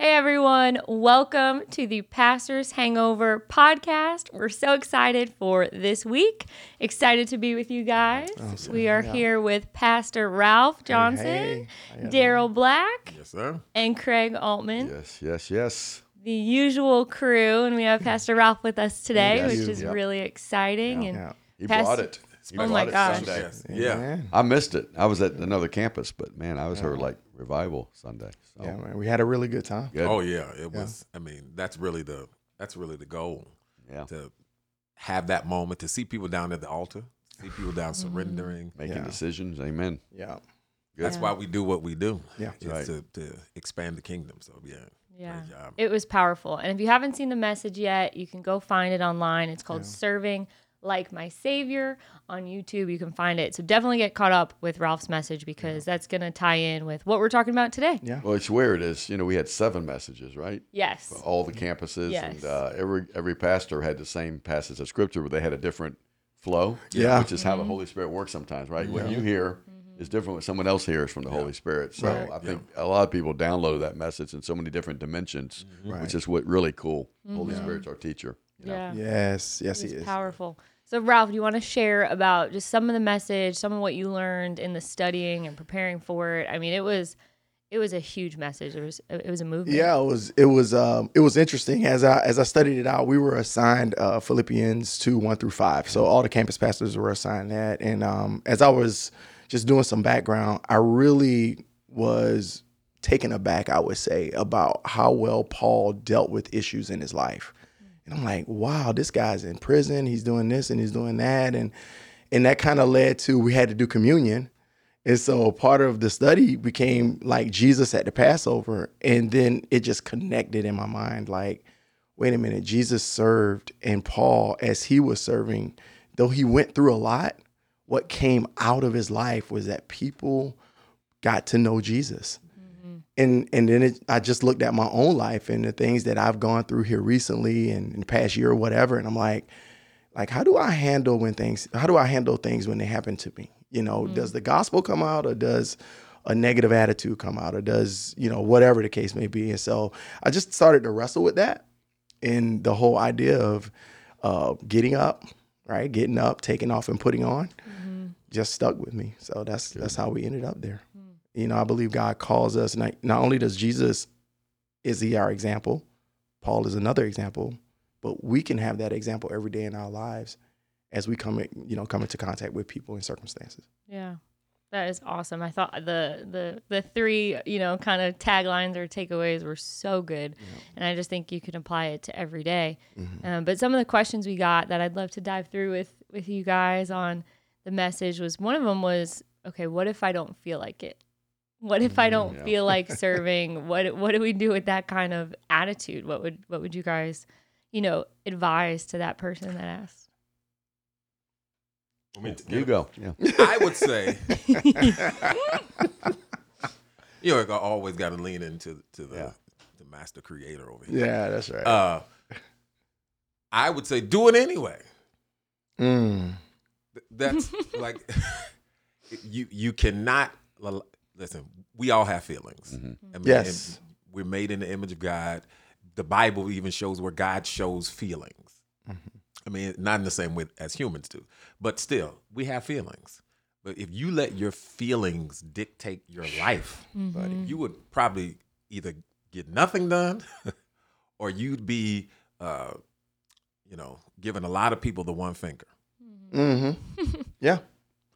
Hey everyone, welcome to the Pastor's Hangover podcast. We're so excited for this week. Excited to be with you guys. Awesome. We are Yeah. here with Pastor Ralph Johnson, hey. How y'all Daryl Black, Yes, sir. and Craig Altman, Yes, yes, yes. the usual crew. And we have Pastor Ralph with us today, Yes. which is Yeah. really exciting. And Yeah. He Pastor- brought it. He Oh brought my it gosh. Sunday. Yes. Yeah. Man. I missed it. I was at another campus, but man, I was heard like revival Sunday. So Yeah, man. We had a really good time. good. Oh yeah. It was. I mean, that's really the that's really the goal yeah. to have that moment to see people down at the altar, see people down Mm-hmm. surrendering. Making Yeah. decisions. Amen. Yeah. That's Yeah. why we do what we do. Yeah. is Right. to, to expand the kingdom. So yeah. yeah. It was powerful. And if you haven't seen the message yet, you can go find it online. It's called Serving Like My Savior on YouTube. You can find it. So definitely get caught up with Ralph's message because that's going to tie in with what we're talking about today. Yeah. Well, it's weird. Is you know we had seven messages, right? Yes. All the campuses, Yes. and uh, every every pastor had the same passage of scripture, but they had a different flow. Yeah. which is how Mm-hmm. the Holy Spirit works sometimes, right? What you hear is different what someone else hears from the Holy Spirit. So Right. I think a lot of people download that message in so many different dimensions, Right. which is what really cool. Holy Spirit's our teacher. you know? Yeah. Yes. Yes, It he is. powerful. So, Ralph, do you want to share about just some of the message, some of what you learned in the studying and preparing for it? I mean, it was, it was a huge message. It was, it was a movement. Yeah, it was it was um it was interesting as I as I studied it out. We were assigned uh, Philippians two one through five, so all the campus pastors were assigned that. And um, as I was just doing some background, I really was taken aback. I would say about how well Paul dealt with issues in his life, and I'm like, wow, this guy's in prison. He's doing this and he's doing that, and and that kind of led to we had to do communion. And so part of the study became like Jesus at the Passover. And then it just connected in my mind like, wait a minute, Jesus served and Paul, as he was serving, though he went through a lot, what came out of his life was that people got to know Jesus. And and then it, I just looked at my own life and the things that I've gone through here recently and in the past year or whatever. And I'm like, like how do I handle when things how do I handle things when they happen to me? You know, does the gospel come out or does a negative attitude come out or does, you know, whatever the case may be. And so I just started to wrestle with that and the whole idea of uh, getting up, right? Getting up, taking off and putting on just stuck with me. So that's that's how we ended up there. You know, I believe God calls us not, not only does Jesus is he our example, Paul is another example, but we can have that example every day in our lives as we come, in, you know, come into contact with people and circumstances. Yeah. That is awesome. I thought the the the three, you know, kind of taglines or takeaways were so good. And I just think you can apply it to every day. Um, but some of the questions we got that I'd love to dive through with with you guys on the message was one of them was, okay, what if I don't feel like it? What if I don't Yeah. feel like serving? What what do we do with that kind of attitude? What would what would you guys, you know, advise to that person that asked? I mean, You go. Yeah. I would say, you know, I always got to lean into to the Yeah. the master creator over here. Yeah, that's right. Uh, I would say do it anyway. Mm. That's like you you cannot l- listen. We all have feelings. Mhm. I mean, Yes. we're made in the image of God. The Bible even shows where God shows feelings. I mean, not in the same way as humans do, but still, we have feelings. But if you let your feelings dictate your life, buddy, you would probably either get nothing done, or you'd be, uh, you know, giving a lot of people the one finger. hmm yeah.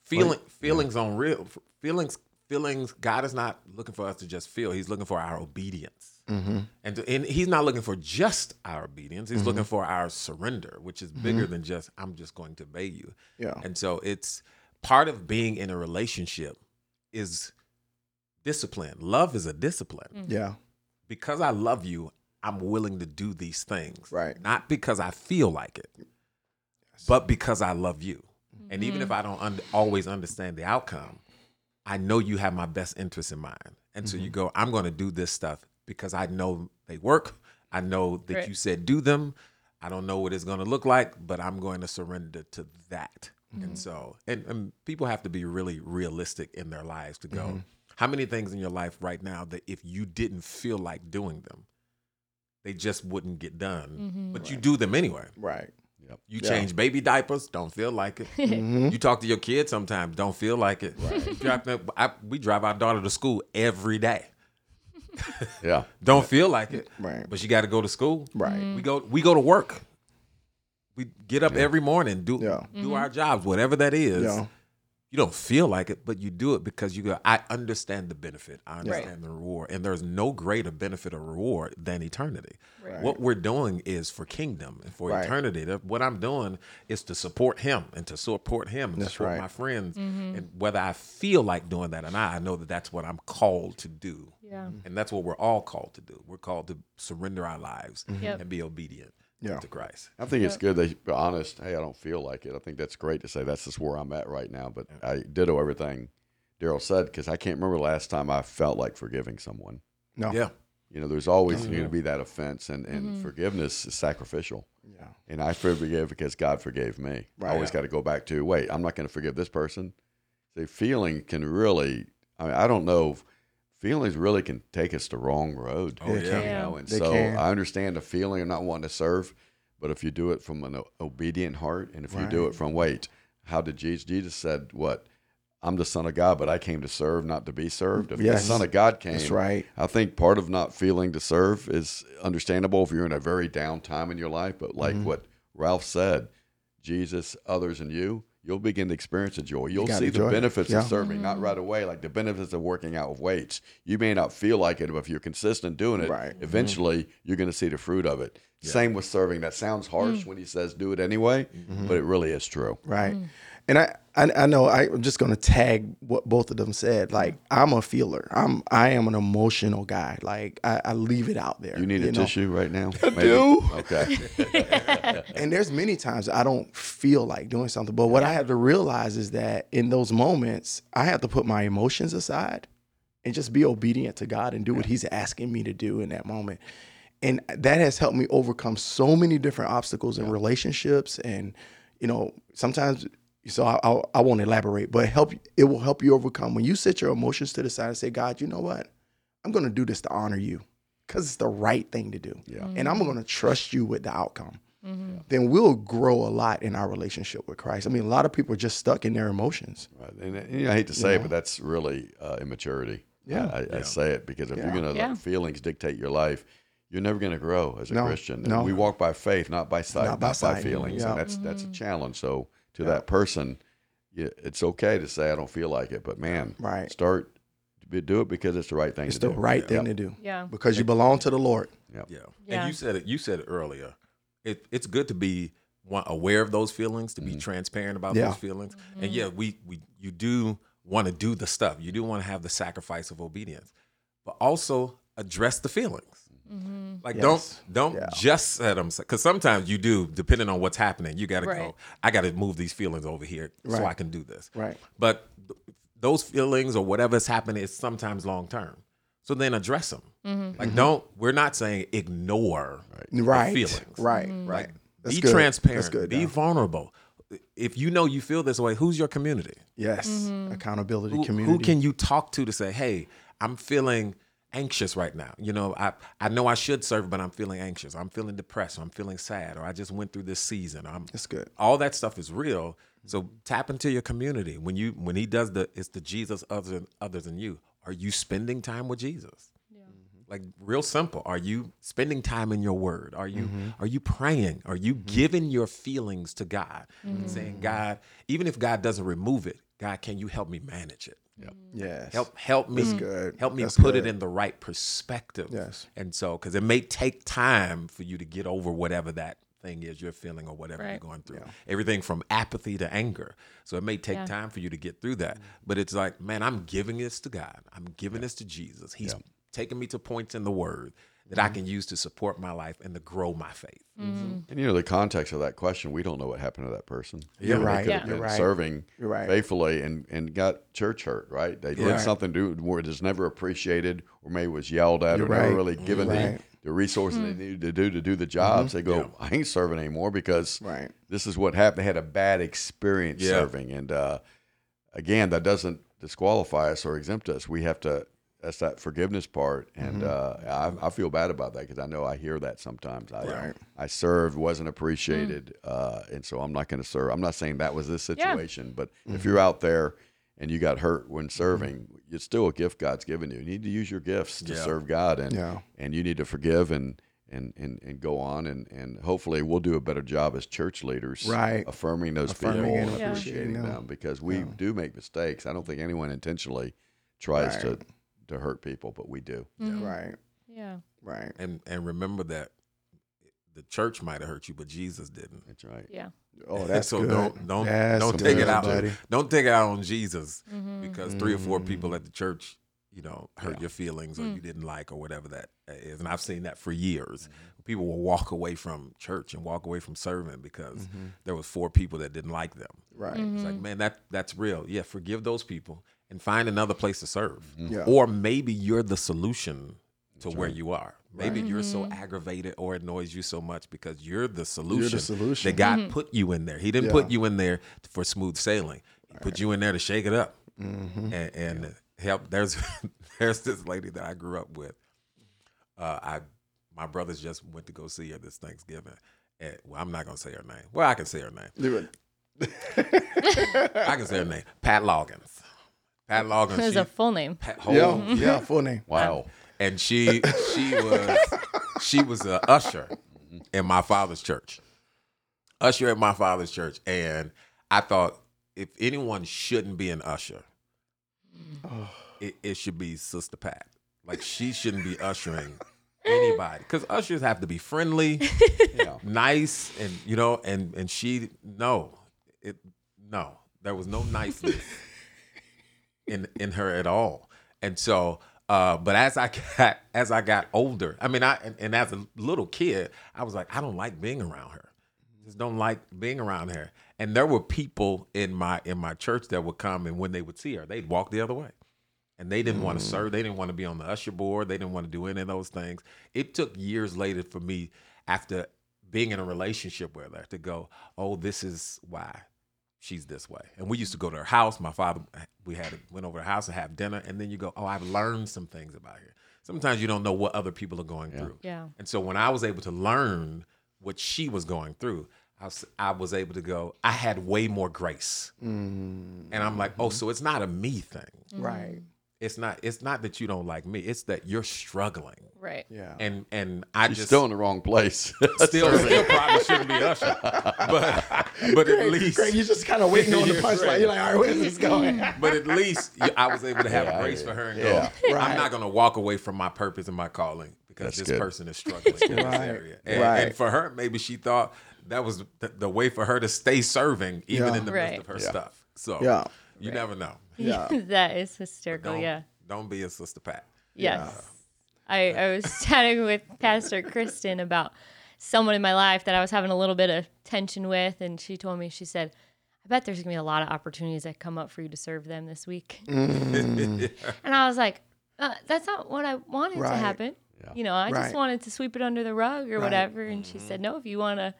Feeling feelings on real feelings feelings. God is not looking for us to just feel; He's looking for our obedience. hmm And, to, and he's not looking for just our obedience. He's mm-hmm. looking for our surrender, which is bigger mm-hmm. than just I'm just going to obey you. Yeah. And so it's part of being in a relationship is discipline. Love is a discipline. Mm-hmm. Yeah. Because I love you, I'm willing to do these things. Right. Not because I feel like it, but because I love you. And even if I don't un- always understand the outcome, I know you have my best interest in mind. And so you mm-hmm. go, I'm going to do this stuff because I know they work. I know that Right. you said do them. I don't know what it's going to look like, but I'm going to surrender to that. And mm-hmm. so, and, and people have to be really realistic in their lives to go, mm-hmm. how many things in your life right now that if you didn't feel like doing them, they just wouldn't get done. Mm-hmm. But you do them anyway. Right. You Yeah. change baby diapers, don't feel like it. Mm-hmm. You talk to your kids sometimes, don't feel like it. You drive them- I, we drive our daughter to school every day. Yeah. Don't feel like it. Right. But she got to go to school. Right. We go we go to work. We get up every morning, do Yeah. do our jobs, whatever that is. Yeah. You don't feel like it, but you do it because you go, I understand the benefit. I understand the reward. And there's no greater benefit or reward than eternity. What we're doing is for kingdom and for Right. eternity. What I'm doing is to support him and to support him and That's support right. my friends. Mm-hmm. And whether I feel like doing that or not, I know that that's what I'm called to do. Yeah. And that's what we're all called to do. We're called to surrender our lives mm-hmm. Yep. and be obedient Yeah. to Christ. I think it's good that you're honest. Hey, I don't feel like it. I think that's great to say that's just where I'm at right now. But I ditto everything Daryl said because I can't remember the last time I felt like forgiving someone. No. Yeah. You know, there's always going to be that offense, and, and mm-hmm. forgiveness is sacrificial. Yeah. And I forgive because God forgave me. I always got to go back to wait. I'm not going to forgive this person. See, feeling can really. I mean, I don't know. if Feelings really can take us the wrong road. Oh, They yeah. You know, and They so can. I understand the feeling of not wanting to serve, but if you do it from an obedient heart, and if you do it from wait, how did Jesus? Jesus said, "What? I'm the Son of God, but I came to serve, not to be served." If Yes. the Son of God came, That's right. I think part of not feeling to serve is understandable if you're in a very down time in your life. But like Mm-hmm. what Ralph said, Jesus, others, and you, you'll begin to experience the joy. You'll got see the the benefits Yeah. of serving, not right away, like the benefits of working out with weights. You may not feel like it, but if you're consistent doing it, Right. Mm-hmm. eventually you're going to see the fruit of it. Same with serving. That sounds harsh when he says do it anyway, Mm-hmm. but it really is true. Right. And I, I, I know I'm just gonna tag what both of them said. Like I'm a feeler. I'm I am an emotional guy. Like I, I leave it out there. You need a know? tissue right now? I do. Okay. And there's many times I don't feel like doing something. But what I have to realize is that in those moments, I have to put my emotions aside and just be obedient to God and do what He's asking me to do in that moment. And that has helped me overcome so many different obstacles in relationships. And, you know, sometimes, so I, I, I won't elaborate, but help it will help you overcome. When you set your emotions to the side and say, God, you know what? I'm going to do this to honor you because it's the right thing to do. Yeah. And I'm going to trust you with the outcome then we'll grow a lot in our relationship with Christ. I mean, a lot of people are just stuck in their emotions. Right. And, and, you know, I hate to say it, but that's really uh, immaturity. Yeah. I, I say it because if Yeah. you're going to Yeah. let feelings dictate your life, you're never going to grow as a No, Christian. And no. We walk by faith, not by sight, Not not by by, feelings. Yeah. And that's that's Mm-hmm. a challenge. So to that person, it's okay to say I don't feel like it, but man, Right. start do it because it's the right thing It's to the do. right thing Yep. to do Yeah. because you belong to the Lord. Yep. Yeah. Yeah. And you said it. You said it earlier. It, it's good to be aware of those feelings, to Mm-hmm. be transparent about Yeah. those feelings. And yeah, we we you do want to do the stuff. You do want to have the sacrifice of obedience, but also address the feelings. Like Yes. don't don't Yeah. just set them because sometimes you do depending on what's happening. You got to Right. go. I got to move these feelings over here so I can do this. Right. But th- those feelings or whatever's happening is sometimes long term. So then address them. Mm-hmm. Like don't. We're not saying ignore the Right. feelings. Right. Mm-hmm. Right. That's be good. transparent. Good. be Don. vulnerable. If you know you feel this way, who's your community? yes. Mm-hmm. Accountability Who, community. who can you talk to to say, "Hey, I'm feeling anxious right now. You know, I I know I should serve, but I'm feeling anxious. I'm feeling depressed. I'm feeling sad, or I just went through this season. I'm That's good. all that stuff is real. So tap into your community when you when he does the it's the Jesus other than others than you. Are you spending time with Jesus? Yeah. Mm-hmm. Like real simple. Are you spending time in your word? Are you mm-hmm. are you praying? Are you mm-hmm. giving your feelings to God and saying, God, even if God doesn't remove it, God, can you help me manage it? Mm. Yes. Help help me good. help me That's put it in the right perspective. Yes. And so cuz it may take time for you to get over whatever that thing is you're feeling or whatever you're going through. Everything from apathy to anger. So it may take Yeah. time for you to get through that. Mm. But it's like, man, I'm giving this to God. I'm giving this to Jesus. He's taking me to points in the word that I can use to support my life and to grow my faith. And you know the context of that question, we don't know what happened to that person. You're You know, they right. could have Yeah. been You're right. Serving You're right. faithfully and, and got church hurt, right? They did Right. something to where it was never appreciated or maybe was yelled at You're or never really given Right. Mm-hmm. the, the resources they needed to do to do the jobs. They go, I ain't serving anymore because Right. this is what happened. They had a bad experience Yeah. serving. And uh, again, that doesn't disqualify us or exempt us. We have to that's that forgiveness part, and uh, I, I feel bad about that because I know I hear that sometimes. I Right. I served, wasn't appreciated, uh, and so I'm not going to serve. I'm not saying that was this Yeah. situation, but if you're out there and you got hurt when serving, it's still a gift God's given you. You need to use your gifts to Yeah. serve God, and Yeah. and you need to forgive and. And, and, and go on and, and hopefully we'll do a better job as church leaders Right. affirming those Affirming people and and Yeah. appreciating appreciating them. them because we do make mistakes. I don't think anyone intentionally tries Right. to hurt people, but we do. Right. Yeah. Right. And and remember that the church might have hurt you, but Jesus didn't. That's right. Yeah. Oh, that's so good. don't don't That's don't take good, it out. buddy. Don't take it out on Jesus Mm-hmm. because three or four Mm. people at the church, you know, hurt your feelings or Mm. you didn't like or whatever that is. And I've seen that for years. Mm-hmm. People will walk away from church and walk away from serving because Mm-hmm. there was four people that didn't like them. Right. Mm-hmm. It's like, man, that that's real. Yeah, forgive those people and find another place to serve. Yeah. Or maybe you're the solution to where you are. Maybe you're so Mm-hmm. aggravated or annoys you so much because you're the solution, solution. that God Mm-hmm. put you in there. He didn't Yeah. put you in there for smooth sailing. He put you in there to shake it up Mm-hmm. and, and help. There's there's this lady that I grew up with. Uh, I my brothers just went to go see her this Thanksgiving. And, well, I'm not gonna say her name. Well, I can say her name. I can say her name. Pat Loggins. Pat Loggins. There's she- a full name. Pat, whole- Yeah. Yeah. Full name. Wow. and she she was she was a usher in my father's church usher at my father's church and i thought if anyone shouldn't be an usher it, it should be sister pat like she shouldn't be ushering anybody because ushers have to be friendly Yeah. nice and you know and and she no it no there was no niceness in in her at all and so uh but as i got as i got older i mean i and, and as a little kid i was like i don't like being around her just don't like being around her and there were people in my in my church that would come and when they would see her they'd walk the other way and they didn't want to serve. They didn't want to be on the usher board. They didn't want to do any of those things. It took years later for me, after being in a relationship with her, to go, "Oh, this is why she's this way." And we used to go to her house. My father, we had went over to her house and have dinner, and then you go, "Oh, I've learned some things about her." Sometimes you don't know what other people are going through. Yeah. And so when I was able to learn what she was going through, I was, I was able to go, I had way more grace. Mm-hmm. And I'm like, oh, so it's not a me thing. Right. It's not it's not that you don't like me. It's that you're struggling. Right. Yeah. And and I She's just still in the wrong place. still, still probably shouldn't be usher. But but at least Greg, you're just kind of waiting on the punchline. You're like, all right, where's this going? but at least you- I was able to have Yeah, grace yeah. for her and Yeah. go, Right. I'm not going to walk away from my purpose and my calling because That's this good. person is struggling in this Right. area. And, Right. and for her, maybe she thought that was the, the way for her to stay serving even Yeah. in the Right. midst of her Yeah. stuff. So Yeah. you never know. Yeah. that is hysterical. Don't, Yeah. don't be a sister Pat. Yes. I, I was chatting with Pastor Kristen about someone in my life that I was having a little bit of tension with, and she told me, she said, I bet there's gonna be a lot of opportunities that come up for you to serve them this week. Mm. And I was like, uh, that's not what I wanted to Right. happen. You know, I Right. just wanted to sweep it under the rug or Right. whatever. And she said, no, if you want to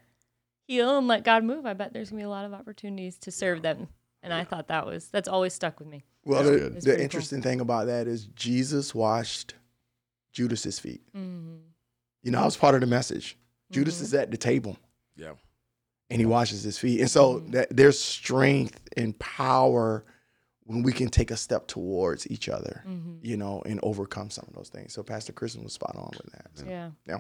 heal and let God move, I bet there's gonna be a lot of opportunities to serve them. And I thought that was that's always stuck with me. Well, That's the, the pretty cool. interesting thing about that is Jesus washed Judas's feet. Mm-hmm. You know, I was part of the message. Judas is at the table Yeah. and he washes his feet. And so that there's strength and power when we can take a step towards each other, Mm-hmm. you know, and overcome some of those things. So Pastor Kristen was spot on with that. So, Yeah. yeah.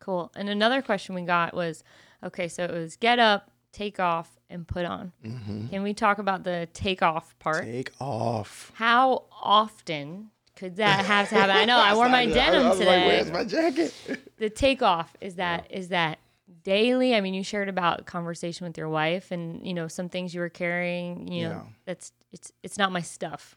Cool. And another question we got was okay, so it was get up, take off, and put on. Mm-hmm. Can we talk about the take off part? Take off. How often could that have to happen? I know I wore my I denim was like, today. where's my jacket? the take off is that is that daily? I mean, you shared about conversation with your wife and you know some things you were carrying. You know, Yeah. that's it's it's not my stuff.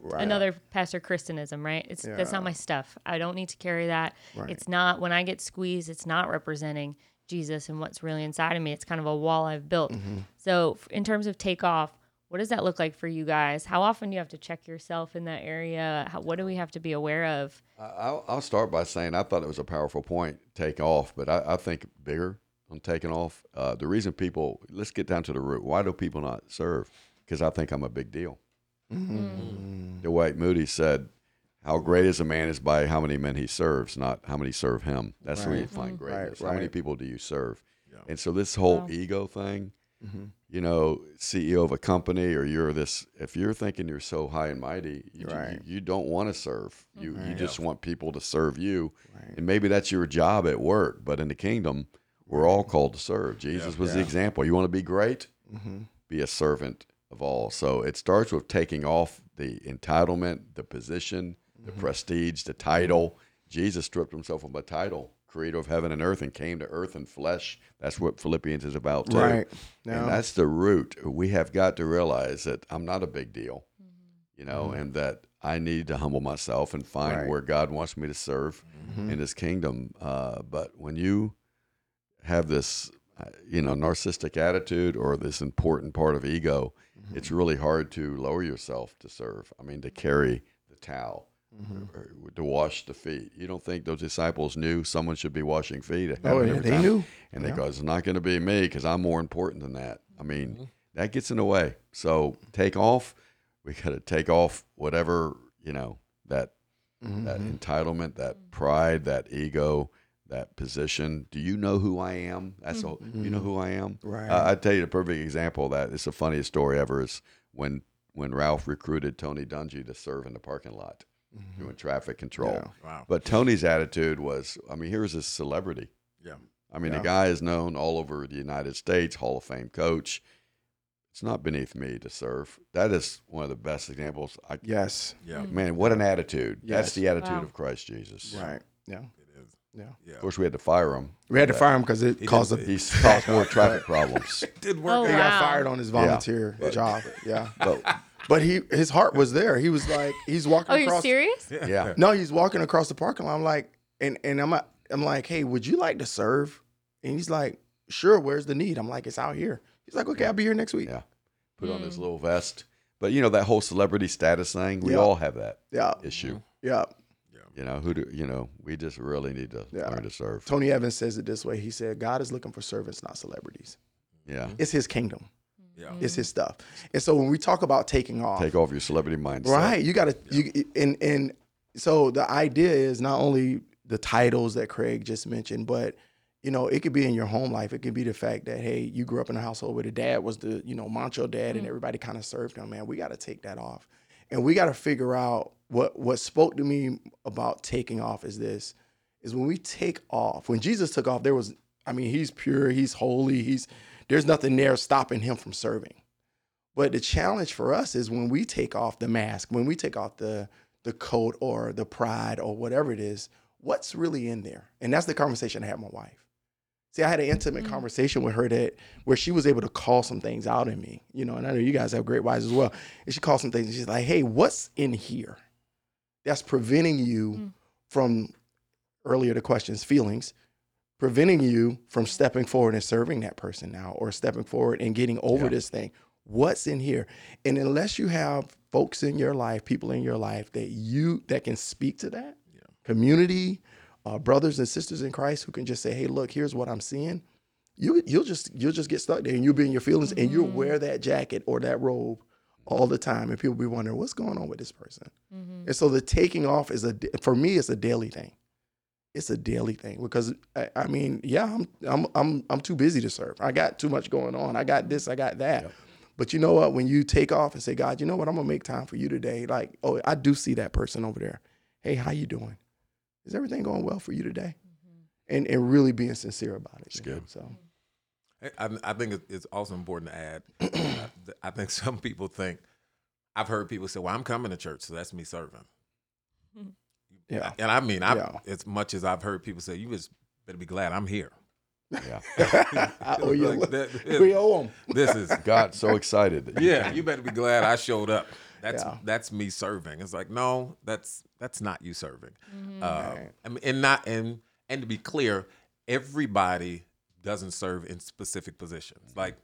Right. Another Pastor Christianism, right? It's that's not my stuff. I don't need to carry that. It's not when I get squeezed. It's not representing Jesus and what's really inside of me. It's kind of a wall I've built. Mm-hmm. So, in terms of takeoff, what does that look like for you guys? How often do you have to check yourself in that area? How, what do we have to be aware of? I- I'll, I'll start by saying I thought it was a powerful point, take off, but I, I think bigger on taking off. Uh, the reason people, let's get down to the root. Why do people not serve? Because I think I'm a big deal. Mm-hmm. Dwight Moody said, How great is a man is by how many men he serves, not how many serve him. That's where you Right. find greatness. Right, How many people do you serve? Yeah. And so this whole Wow. ego thing, Mhm. you know, CEO of a company or you're this, if you're thinking you're so high and mighty, you, Right. you, you don't want to serve. You, you Right. just want people to serve you. Right. And maybe that's your job at work, but in the kingdom, we're all called to serve. Jesus was the example. You want to be great? Mhm. Be a servant of all. So it starts with taking off the entitlement, the position, the Mm-hmm. prestige, the title. Jesus stripped himself of a title, creator of heaven and earth, and came to earth and flesh. That's what Philippians is about, too. Right. And that's the root. We have got to realize that I'm not a big deal, you know, and that I need to humble myself and find Mm-hmm. Right. Mm-hmm. where God wants me to serve in His kingdom. Uh, but when you have this, uh, you know, narcissistic attitude or this important part of ego, Mm-hmm. it's really hard to lower yourself to serve. I mean, to carry the towel. Mm-hmm. To wash the feet. You don't think those disciples knew someone should be washing feet? Oh, yeah, they time. knew. And they Yeah. go, it's not going to be me because I'm more important than that. I mean, Mm-hmm. that gets in the way. So take off. We got to take off whatever, you know, that Mm-hmm. that entitlement, that pride, that ego, that position. Do you know who I am? That's all. You know who I am. Right. Uh, I tell you the perfect example of that. It's the funniest story ever. Is when when Ralph recruited Tony Dungy to serve in the parking lot Mm-hmm. doing traffic control. Yeah. Wow. But Tony's attitude was, I mean, here's this celebrity. Yeah. I mean, Yeah. the guy is known all over the United States, Hall of Fame coach. It's not beneath me to serve. That is one of the best examples. I, Yes. Yeah. Man, what an attitude. That's the attitude Wow. of Christ Jesus. Right. Yeah. It is. Yeah. Yeah. Of course, we had to fire him. We had to fire him because it He caused a. didn't- He's caused more traffic problems. it Did Oh, work He out. got fired on his volunteer job. Yeah. But But he his heart was there. He was like he's walking Oh, you're across. serious? yeah, No, he's walking across the parking lot. I'm like, and and I'm like- I'm like, hey, would you like to serve? And he's like, sure. Where's the need? I'm like, it's out here. He's like, okay, I'll be here next week. yeah. Put on Mm. his little vest. But you know that whole celebrity status thing. We Yeah. all have that Yeah, issue. yeah. You know who do you know? We just really need to Yeah. learn to serve. Tony Evans says it this way. He said, God is looking for servants, not celebrities. Yeah. It's His kingdom. Yeah. It's His stuff. And so when we talk about taking off, Take off your celebrity mindset. Right. You got to you and and so the idea is not only the titles that Craig just mentioned, but you know, it could be in your home life. It could be the fact that hey, you grew up in a household where the dad was the, you know, macho dad and mm-hmm. everybody kind of served him, man. We got to take that off. And we got to figure out what what spoke to me about taking off is this is when we take off. When Jesus took off, there was I mean, he's pure, he's holy, he's there's nothing there stopping him from serving. But the challenge for us is when we take off the mask, when we take off the the coat or the pride or whatever it is, what's really in there? And that's the conversation I had with my wife. See, I had an intimate mm-hmm. conversation with her that where she was able to call some things out in me, you know, and I know you guys have great wives as well. And she called some things and she's like, hey, what's in here that's preventing you mm. from earlier the questions, feelings, preventing you from stepping forward and serving that person now or stepping forward and getting over Yeah. this thing. What's in here? And unless you have folks in your life, people in your life that you that can speak to that, community, uh, brothers and sisters in Christ who can just say, "Hey, look, here's what I'm seeing." You you'll just you'll just get stuck there and you'll be in your feelings and you'll wear that jacket or that robe all the time and people be wondering what's going on with this person. And so the taking off is a for me it's a daily thing. It's a daily thing because I, I mean, yeah, I'm I'm I'm I'm too busy to serve. I got too much going on. I got this, I got that. But you know what? When you take off and say, God, you know what? I'm gonna make time for you today. Like, oh, I do see that person over there. Hey, how you doing? Is everything going well for you today? And and really being sincere about it. you know? So I, I think it's also important to add. uh, I think some people think I've heard people say, "Well, I'm coming to church, so that's me serving." yeah. And I mean, I, Yeah. as much as I've heard people say, "You just better be glad I'm here." Yeah. I owe you Like, oh, lo- that- we owe them. This is Got so excited. That yeah. You better be glad I showed up. That's Yeah. that's me serving. It's like no, that's that's not you serving. Mm-hmm. Uh, Right. I mean, and not and and to be clear, everybody doesn't serve in specific positions. Mm-hmm. Like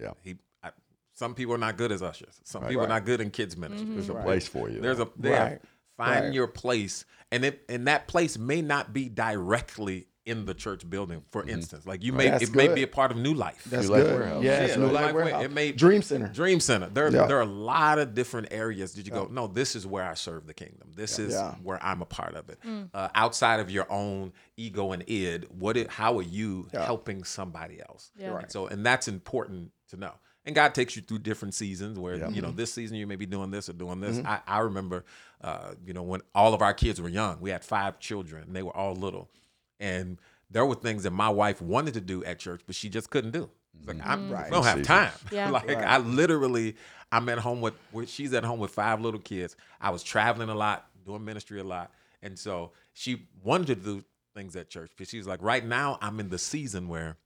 Yeah. he, I, some people are not good as ushers. Some Right. people Right. are not good in kids ministry. Mm-hmm. There's a Right. place for you. There's a there. Right. Find Right. your place, and it and that place may not be directly in the church building. For instance, like you may That's it may be a part of New Life. That's New Life good. Warehouse. Yeah, Yeah, New New Life Life Warehouse. it may- Dream Center. Dream Center. There, Yeah. there are a lot of different areas that you go, no, this is where I serve the kingdom. This is Yeah. where I'm a part of it. Uh, outside of your own ego and id, what? It, how are you helping somebody else? Yeah. And so, and that's important to know. And God takes you through different seasons where you Mm-hmm. know this season you may be doing this or doing this. I, I remember, uh, you know, when all of our kids were young, we had five children, and they were all little, and there were things that my wife wanted to do at church, but she just couldn't do. It's like I'm, Right. I don't have time. Yeah. like I literally, I'm at home with, with she's at home with five little kids. I was traveling a lot, doing ministry a lot, and so she wanted to do things at church. But she was like, right now, I'm in the season where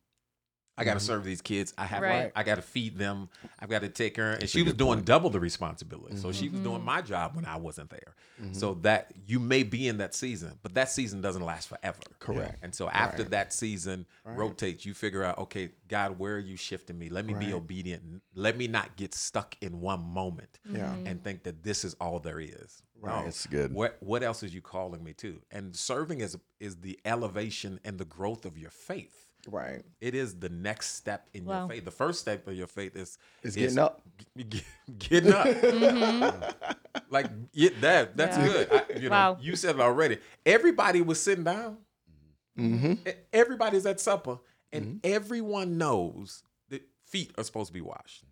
I got to mm-hmm. serve these kids. I have, Right. I got to feed them. I've got to take care. And she was doing double the responsibility. So she was doing Mm-hmm. my job when I wasn't there. Mm-hmm. So that you may be in that season, but that season doesn't last forever. Correct. And so after that season rotates, you figure out, okay, God, where are you shifting me? Let me be obedient. Let me not get stuck in one moment Yeah. Mm-hmm. and think that this is all there is. Right. No. That's good. What what else is you calling me to? And serving is is the elevation and the growth of your faith. Right. It is the next step in Wow. your faith. The first step of your faith is It's getting up. g- g- getting up. like yeah, that that's Yeah. good. I, you know, Wow. you said it already. Everybody was sitting down. Mm-hmm. Everybody's at supper, and everyone knows that feet are supposed to be washed.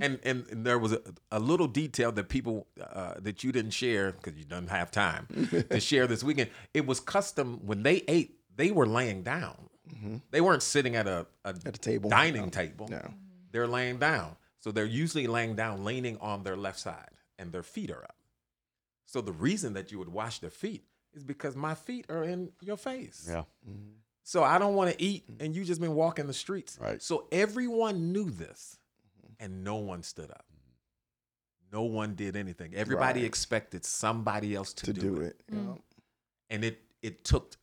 And, and and there was a, a little detail that people uh, that you didn't share because you didn't have time to share this weekend. It was custom when they ate, they were laying down. Mm-hmm. They weren't sitting at a, a, At a table. dining table. No. They're laying down. So they're usually laying down, leaning on their left side, and their feet are up. So the reason that you would wash their feet is because my feet are in your face. Yeah. Mm-hmm. So I don't want to eat, mm-hmm. and you just been walking the streets. Right. So everyone knew this, and no one stood up. No one did anything. Everybody Right. expected somebody else to, To do it. Mm. and it it took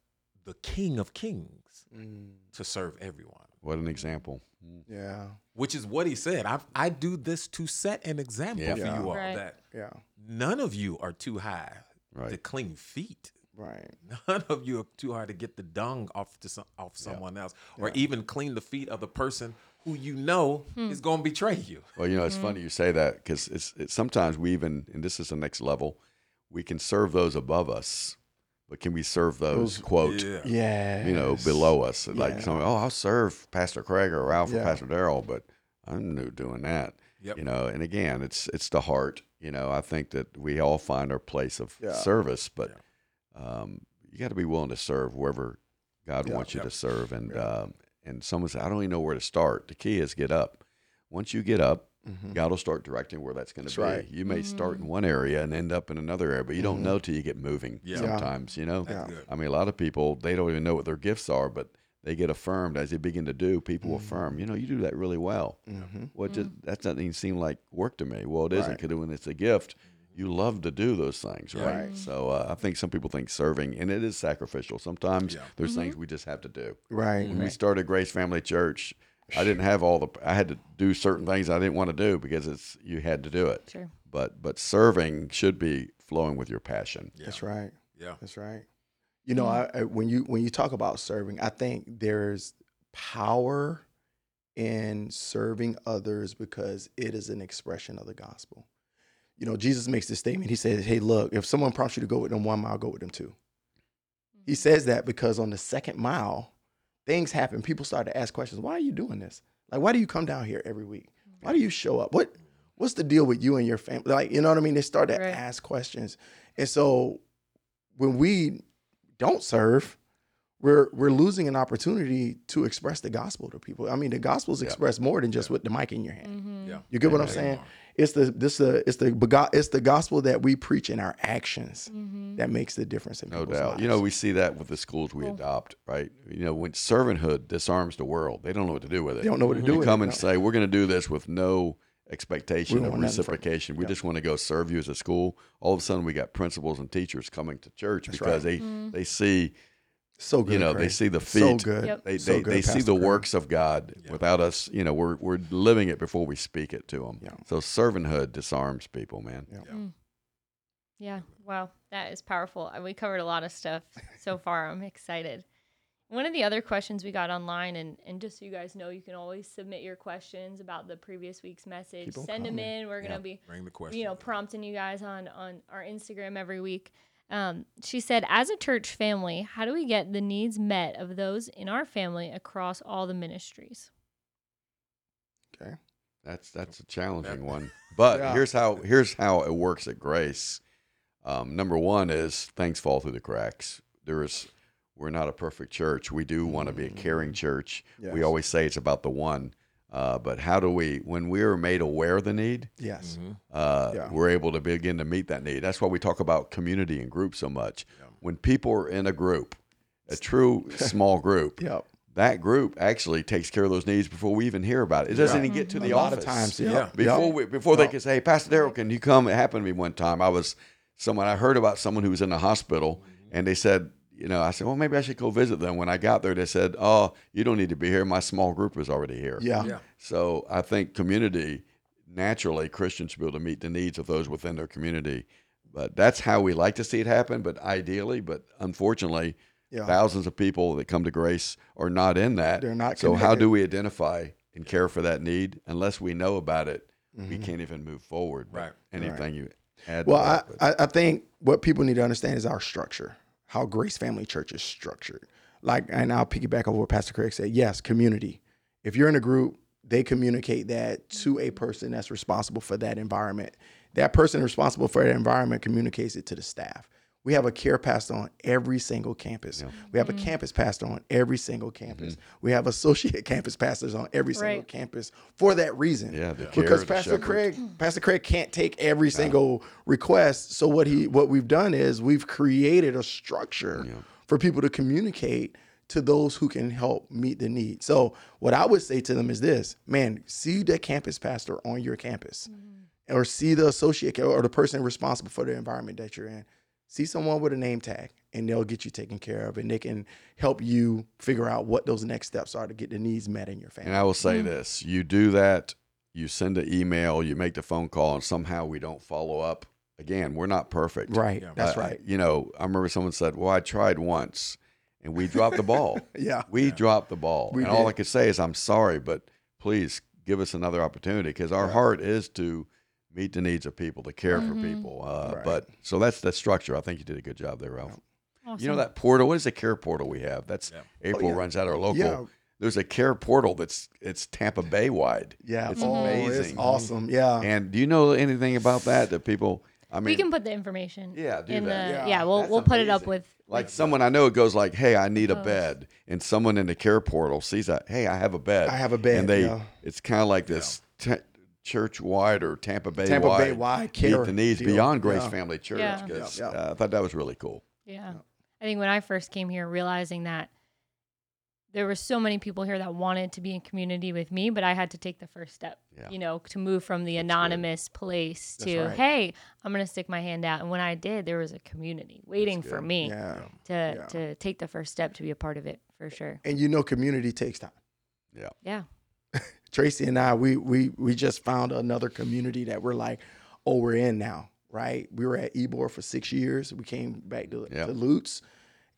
the King of Kings Mm. to serve everyone, What an example. Yeah. which is what he said. I I do this to set an example Yeah. for Yeah. you all Right. that Yeah. none of you are too high to clean feet. Right. None of you are too hard to get the dung off to some, off someone else, or even clean the feet of the person who you know is going to betray you. Well, you know, it's funny you say that because it's, it's sometimes we even, and this is the next level, we can serve those above us, but can we serve those, Those- quote, Yeah, Yeah. you know, below us? Like Yeah. someone, oh, I'll serve Pastor Craig or Ralph or Pastor Daryl, but I'm new doing that. Yep. You know, and again, it's it's the heart. You know, I think that we all find our place of Yeah. service, but um, you got to be willing to serve wherever God Yeah. wants you Yep. to serve. And um, and someone said, I don't even know where to start. The key is get up. Once you get up, Mhm. God will start directing where that's going to be. right. You may start in one area and end up in another area, but you don't Mhm. know till you get moving. Yeah. Sometimes, you know. Yeah. I mean, a lot of people they don't even know what their gifts are, but they get affirmed as they begin to do. People Mm-hmm. affirm, you know, you do that really well. Mhm. Well, it just, that doesn't even seem like work to me. Well, it isn't Right. because when it's a gift, you love to do those things, right? Right. So uh, I think some people think serving, and it is sacrificial. Sometimes Yeah. there's things we just have to do. Right. When we started Grace Family Church, I didn't have all the. I had to do certain things I didn't want to do because it's you had to do it. Sure. But but serving should be flowing with your passion. That's right. Yeah. That's right. You know, I, I, when you when you talk about serving, I think there's power in serving others because it is an expression of the gospel. You know, Jesus makes this statement. He says, "Hey, look, if someone prompts you to go with them one mile, go with them two. He says that because on the second mile, things happen. People start to ask questions. Why are you doing this? Like, why do you come down here every week? Why do you show up? What What's the deal with you and your family? Like, you know what I mean? They start to Right. ask questions, and so when we don't serve, we're we're losing an opportunity to express the gospel to people. I mean, the gospel is expressed more than just with the mic in your hand. Mm-hmm. Yeah. You get what I'm saying? It's the this the it's the it's the gospel that we preach in our actions Mm-hmm. that makes the difference in No people's doubt. lives. You know, we see that with the schools we adopt, right? You know, when servanthood disarms the world, they don't know what to do with it. They don't know what to do You with come it, and no. say, we're going to do this with no expectation We of want nothing for it. reciprocation. We Yeah. just want to go serve you as a school. All of a sudden, we got principals and teachers coming to church That's because right. Mm-hmm. they they see so good. you know, they see the So feet. good. Yep. they So they, good, they see the Craig. works of God without us. You know, we're we're living it before we speak it to them. Yeah. So servanthood disarms people, man. Yeah. Mm. Yeah. Wow. That is powerful. Uh, we covered a lot of stuff so far. I'm excited. One of the other questions we got online, and, and just so you guys know, you can always submit your questions about the previous week's message. Keep 'em Send them in. We're gonna be bring the question. you know, prompting you guys on on our Instagram every week. Um, she said, as a church family, how do we get the needs met of those in our family across all the ministries? Okay. That's that's a challenging one. But Yeah. here's how here's how it works at Grace. Um, number one is things fall through the cracks. There is we're not a perfect church. We do want to be a caring church. We Mm-hmm. Always say it's about the one. Uh, but how do we when we are made aware of the need, Yes. uh, Yeah. we're able to begin to meet that need. That's why we talk about community and group so much. When people are in a group, a true small group, Yep. that group actually takes care of those needs before we even hear about it. It doesn't even get to the office. a lot of times. Yeah. Yep. Before Yep. we, before they can say, hey, Pastor Daryl, can you come? It happened to me one time. I was someone I heard about someone who was in the hospital, and they said, you know, I said, well, maybe I should go visit them. When I got there, they said, oh, you don't need to be here. My small group is already here. Yeah. Yeah. So I think community, naturally, Christians should be able to meet the needs of those within their community. But that's how we like to see it happen. But ideally, but unfortunately, Yeah. thousands of people that come to grace are not in that. They're not So how do we identify and care for that need? Unless we know about it, we Mm-hmm. can't even move forward. Right. Anything you add? Well, to that, I, I think what people need to understand is our structure, how Grace Family Church is structured. Like, and I'll piggyback over what Pastor Craig said. Yes, community. If you're in a group, they communicate that to a person that's responsible for that environment. That person responsible for that environment communicates it to the staff. We have a care pastor on every single campus. We have a mm. campus pastor on every single campus. Mm-hmm. We have associate campus pastors on every single campus for that reason. Yeah, the because the Pastor shepherd. Craig, mm. Pastor Craig can't take every single request. So what he what we've done is we've created a structure for people to communicate to those who can help meet the need. So what I would say to them is this, man, see the campus pastor on your campus. Mm-hmm. Or see the associate or the person responsible for the environment that you're in. See someone with a name tag and they'll get you taken care of and they can help you figure out what those next steps are to get the needs met in your family. And I will say this: you do that, you send an email, you make the phone call, and somehow we don't follow up. Again, we're not perfect. right. That's Uh, right. You know, I remember someone said, "Well, I tried once, and we dropped the ball. Yeah. we dropped the ball." We and all. I could say is, "I'm sorry, but please give us another opportunity," because our heart is to meet the needs of people, to care for people. Uh, Right. But so that's the structure. I think you did a good job there, Ralph. Awesome. You know that portal? What is the care portal we have? That's April Oh, yeah. runs out our local. Yeah. There's a care portal that's it's Tampa Bay wide. Yeah, it's oh, amazing. It's awesome. Yeah, And do you know anything about that? That people, I mean, we can put the information. Yeah, do in that. The, Yeah, yeah, we'll That's we'll put it up with like someone I know it goes like, "Hey, I need a Oh. bed," and someone in the care portal sees that, "Hey, I have a bed." I have a bed, and they, yeah. it's kind of like this t- church wide or Tampa Bay Tampa wide, Bay wide meet the needs deal. beyond Grace Yeah. Family Church. Yeah. 'cause, Yeah, yeah. uh, I thought that was really cool. Yeah. I think when I first came here, realizing that there were so many people here that wanted to be in community with me, but I had to take the first step, Yeah. you know, to move from the anonymous place to, right. hey, I'm going to stick my hand out. And when I did, there was a community waiting for me yeah. to, Yeah. to take the first step to be a part of it for sure. And you know, community takes time. Yeah. Yeah. Tracy and I, we we we just found another community that we're like, oh, we're in now, right? We were at Ybor for six years. We came back to, Yeah. to Lutz,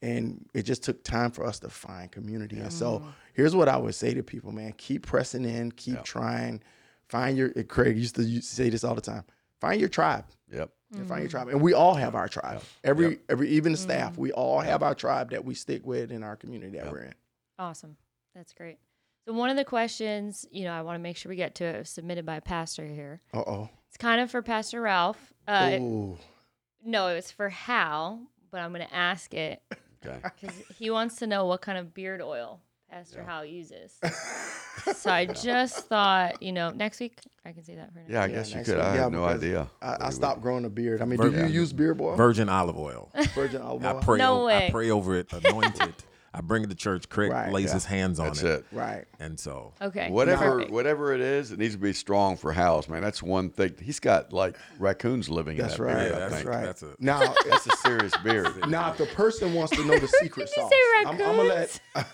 and it just took time for us to find community. And so, mm. here's what I would say to people, man: keep pressing in, keep Yeah. trying, find your. Craig used to use- say this all the time: find your tribe. Yep. and find your mm. tribe. And we all have our tribe. Every every even the staff, mm. we all have our tribe that we stick with in our community that we're in. Awesome. That's great. So one of the questions, you know, I want to make sure we get to it, was submitted by a pastor here. Uh oh. It's kind of for Pastor Ralph. Uh, Ooh. No, it was for Hal, but I'm going to ask it Okay. because he wants to know what kind of beard oil Pastor Hal uses. so I just thought, you know, next week I can say that for next Yeah, I week. guess you next could. week. I Yeah, have no idea. I, I he stopped growing a beard. I mean, Vir- do you use beard boil? Virgin olive oil. Virgin olive I oil. pray. No o- way. I pray over it, anoint it. I bring it to church. Craig Right, lays yeah. his hands on That's it, it. Right. and so Okay. Whatever, perfect. whatever it is, it needs to be strong for House, man. That's one thing. He's got like raccoons living That's in that right. beard, I that's That's think. right. That's a- now, That's a serious beard. now, if the person wants to know the secret you sauce, say I'm, I'm gonna let Did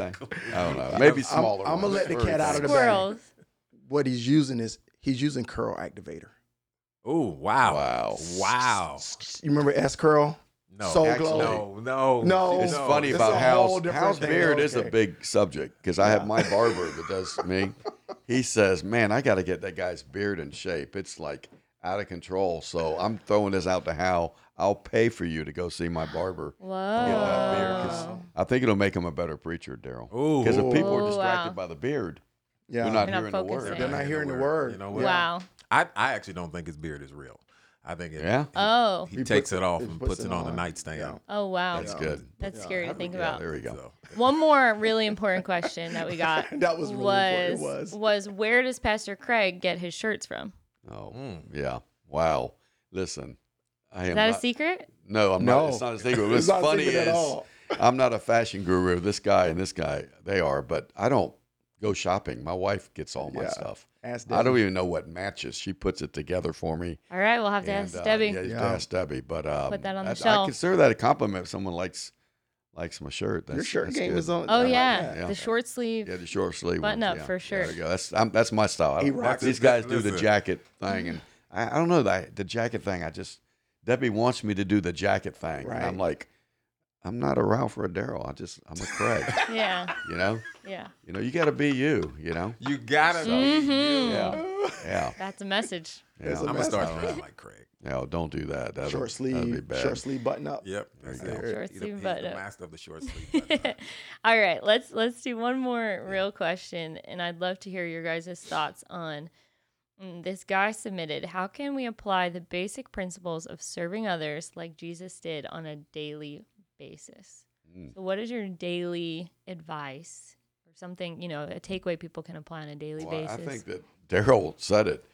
I? I don't know. Maybe I'm, smaller. I'm gonna let the cat out of the bag. Squirrels. What he's using is he's using curl activator. oh wow, Wow. wow. You remember S curl? No, Soul Actually- Glow. no, no, No. It's No, funny about a Hal's, whole different thing. beard is a big subject because I have my barber that does me. He says, "Man, I got to get that guy's beard in shape. It's like out of control." So I'm throwing this out to Hal. I'll pay for you to go see my barber. Get that beard 'cause Whoa. I think it'll make him a better preacher, Daryl. Ooh. Because if people are distracted wow. by the beard, Yeah. they're not They're not hearing the word. They're not hearing the word. You know what? Wow. I, I actually don't think his beard is real. I think it, Yeah? Oh. he, He takes it it- off and puts puts it it on the nightstand. Yeah. Oh wow. That's good. That's scary to think Yeah, about. there we go. So, One more really important question that we got That was really important. Was. was where does Pastor Craig get his shirts from? Oh, Mm. yeah. Wow. Listen, I am Is that a secret? No, I'm No. not. It's not a secret. It's What's not a funny secret is at all. I'm not a fashion guru. This guy and this guy, they are, but I don't go shopping. My wife gets all my Yeah. stuff. Ask I don't even know what matches. She puts it together for me. All right, we'll have to And, ask uh, Debbie. Yeah, you Yeah. ask Debbie. But um, Put that on the I, I consider that a compliment if someone likes likes my shirt. That's, Your shirt that's game good. is on. Oh I like yeah. the short sleeve. Yeah, the short sleeve Button ones, up yeah. for sure. There you go. That's I'm, that's my style. He rocks these it. guys do the Listen. jacket thing, and I, I don't know that the jacket thing. I just Debbie wants me to do the jacket thing, and I'm like, I'm not a Ralph or a Daryl. I just I'm a Craig. Yeah, you know, yeah. you know, you got to be you. You know, you gotta be Mm-hmm. you. yeah, yeah, That's a message. yeah. It's a I'm gonna start dressing like Craig. No, don't do that. That'll, Short That'd be sleeve, bad. short sleeve button up. Yep, that's you go. Short He's sleeve the, button he's up. the master of the short sleeve. button up. All right, let's let's do one more real question, and I'd love to hear your guys' thoughts on. mm, This guy submitted, how can we apply the basic principles of serving others like Jesus did on a daily basis? Mm. So, what is your daily advice or something, you know, a takeaway people can apply on a daily Well, basis? I think that Daryl said it.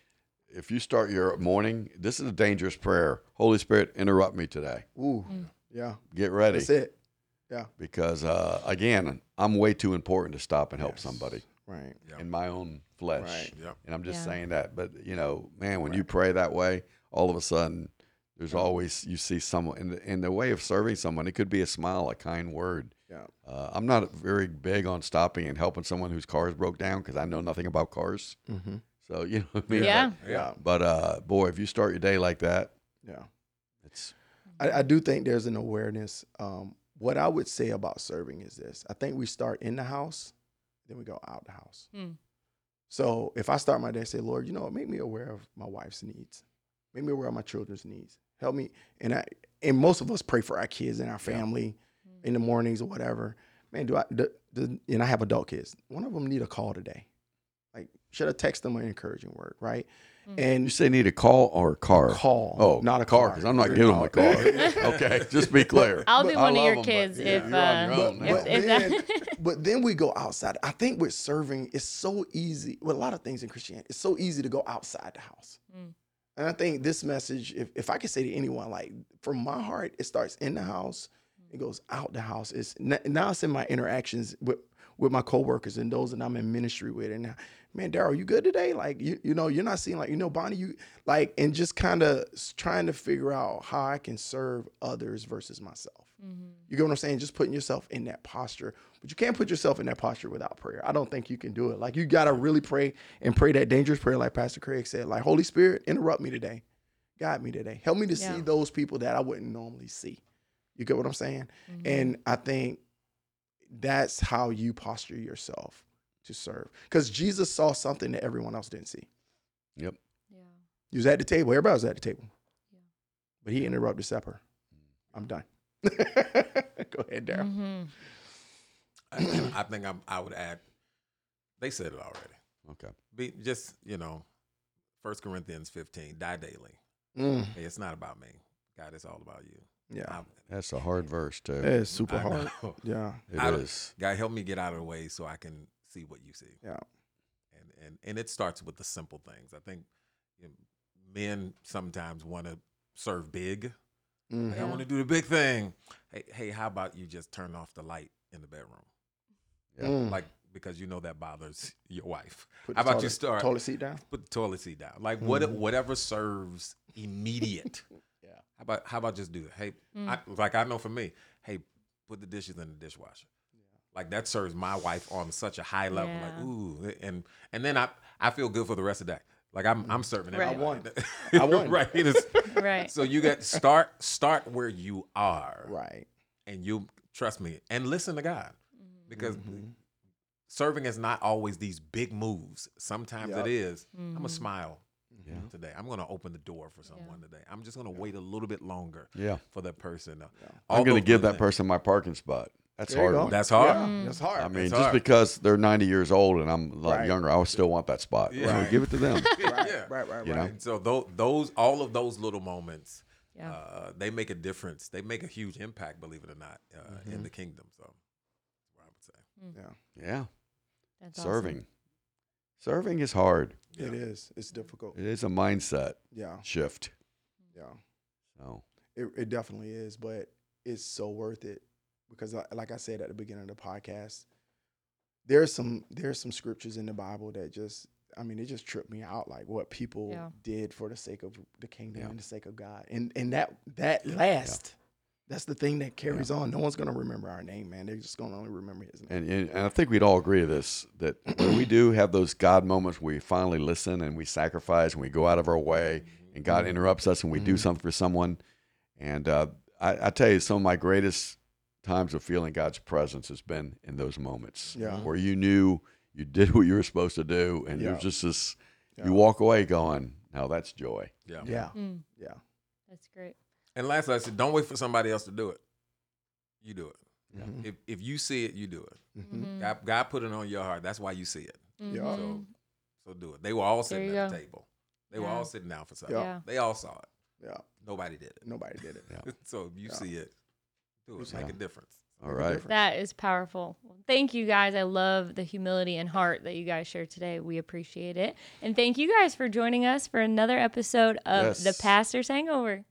If you start your morning, this is a dangerous prayer. Holy Spirit, interrupt me today. Ooh, Mm. yeah. Get ready. That's it. Yeah. because uh, again, I'm way too important to stop and help Yes. somebody Right. Yep. in my own flesh. Right. Yep. And I'm just Yeah. saying that. But you know, man, when you pray that way, all of a sudden, there's always you see someone in the, in the way of serving someone. It could be a smile, a kind word. Yeah. Uh, I'm not very big on stopping and helping someone whose car is broke down because I know nothing about cars. Mm-hmm. So you know, what I mean? Yeah. Yeah. But uh, boy, if you start your day like that, Yeah. it's I, I do think there's an awareness. Um, what I would say about serving is this: I think we start in the house, then we go out the house. Hmm. So if I start my day, say, Lord, you know, make me aware of my wife's needs, make me aware of my children's needs. Help me, and I and most of us pray for our kids and our family in the mornings or whatever. Man, do I? Do, do, and I have adult kids. One of them need a call today. Like, should I text them an encouraging word, right? you And you say need a call or a car. call, Oh, not a car car, because I'm not giving them a car. okay, just be clear. I'll be I one of your your 'em, kids yeah, if, you're your uh, but, now. but if then, but then we go outside. I think with serving, it's so easy. With a lot of things in Christianity, it's so easy to go outside the house. Mm. And I think this message, if, if I could say to anyone, like from my heart, it starts in the house, it goes out the house. It's now it's in my interactions with with my coworkers and those that I'm in ministry with. And man, Daryl, you good today? Like you, you know, you're not seeing like you know, Bonnie, you like, and just kind of trying to figure out how I can serve others versus myself. Mm-hmm. You get what I'm saying? Just putting yourself in that posture. But you can't put yourself in that posture without prayer. I don't think you can do it. Like you gotta really pray and pray that dangerous prayer, like Pastor Craig said. Like, Holy Spirit, interrupt me today. Guide me today. Help me to Yeah. see those people that I wouldn't normally see. You get what I'm saying? Mm-hmm. And I think that's how you posture yourself to serve. Because Jesus saw something that everyone else didn't see. Yep. yeah. He was at the table. Everybody was at the table. But he interrupted supper. I'm done. Go ahead, Daryl. hmm I, I think I'm, I would add. They said it already. Okay. Be just you know, First Corinthians 15. Die daily. Mm, Hey, it's not about me. God, it's all about you. yeah. I- That's a hard verse too. It is super I hard. know. Yeah. It I is. God, help me get out of the way so I can see what you see. Yeah. And and and it starts with the simple things. I think you know, men sometimes want to serve big. Mhm. Hey, I want to do the big thing. Hey, hey, how about you just turn off the light in the bedroom? Yeah. Mm. Like because you know that bothers your wife. Put how the about you toilet- start Toilet seat down. put the toilet seat down? Like what whatever serves immediate. Yeah. How about how about just do it? Hey, I, like I know for me, hey, put the dishes in the dishwasher. Like that serves my wife on such a high level. Yeah. Like ooh, and and then I I feel good for the rest of the day. Like I'm I'm serving Right. I everybody. won. I won. right. It is- Right. So you got start start where you are, Right. and you trust me and listen to God, Mm-hmm. because Mm-hmm. serving is not always these big moves. Sometimes Yep. it is. I'm Mm-hmm. gonna smile Yeah. today. I'm gonna open the door for someone today. I'm just gonna wait a little bit longer Yeah. for that person. All I'm going to give little that person my parking spot. That's There you hard. go. one. That's hard. Yeah, that's hard. I mean, It's just hard. because they're 90 years old and I'm a lot Right. younger, I still want that spot. Yeah. So give it to them. right, Yeah. right, right, You right. And so those, those, all of those little moments, Yeah. uh, they make a difference. They make a huge impact, believe it or not, uh, Mm-hmm. in the kingdom. So, that's what I would say. Yeah, yeah. That's awesome. Serving. Serving is hard. it is. It's difficult. It is a mindset Yeah, shift. yeah. So, It, it definitely is, but it's so worth it because, like I said at the beginning of the podcast, there's some there's some scriptures in the Bible that just, I mean, it just tripped me out, like what people Yeah. did for the sake of the kingdom Yeah. and the sake of God, and and that that last. That's the thing that carries on. No one's gonna remember our name, man. They're just gonna only remember His name. and, and, and I think we'd all agree to this that when we do have those God moments where we finally listen and we sacrifice and we go out of our way and God Mm-hmm. interrupts us and we do something for someone. And uh, I, I tell you, some of my greatest times of feeling God's presence has been in those moments Yeah. where you knew you did what you were supposed to do and Yeah. there's just this, Yeah. you walk away going, now that's joy. Yeah. Yeah, Mm, yeah, that's great. And lastly, I said, don't wait for somebody else to do it. You do it. Mhm. If if you see it, you do it. Mhm. God, God put it on your heart. That's why you see it. yeah. So so do it. They were all sitting you at the table. They were all sitting down for something. Yeah. Yeah. They all saw it. yeah. Nobody did it. Nobody did it. Yeah. so if you Yeah. see it, do it. Yeah. Make a difference. All Make a right. difference. That is powerful. Thank you guys. I love the humility and heart that you guys share today. We appreciate it. And thank you guys for joining us for another episode of The Pastor's Hangover.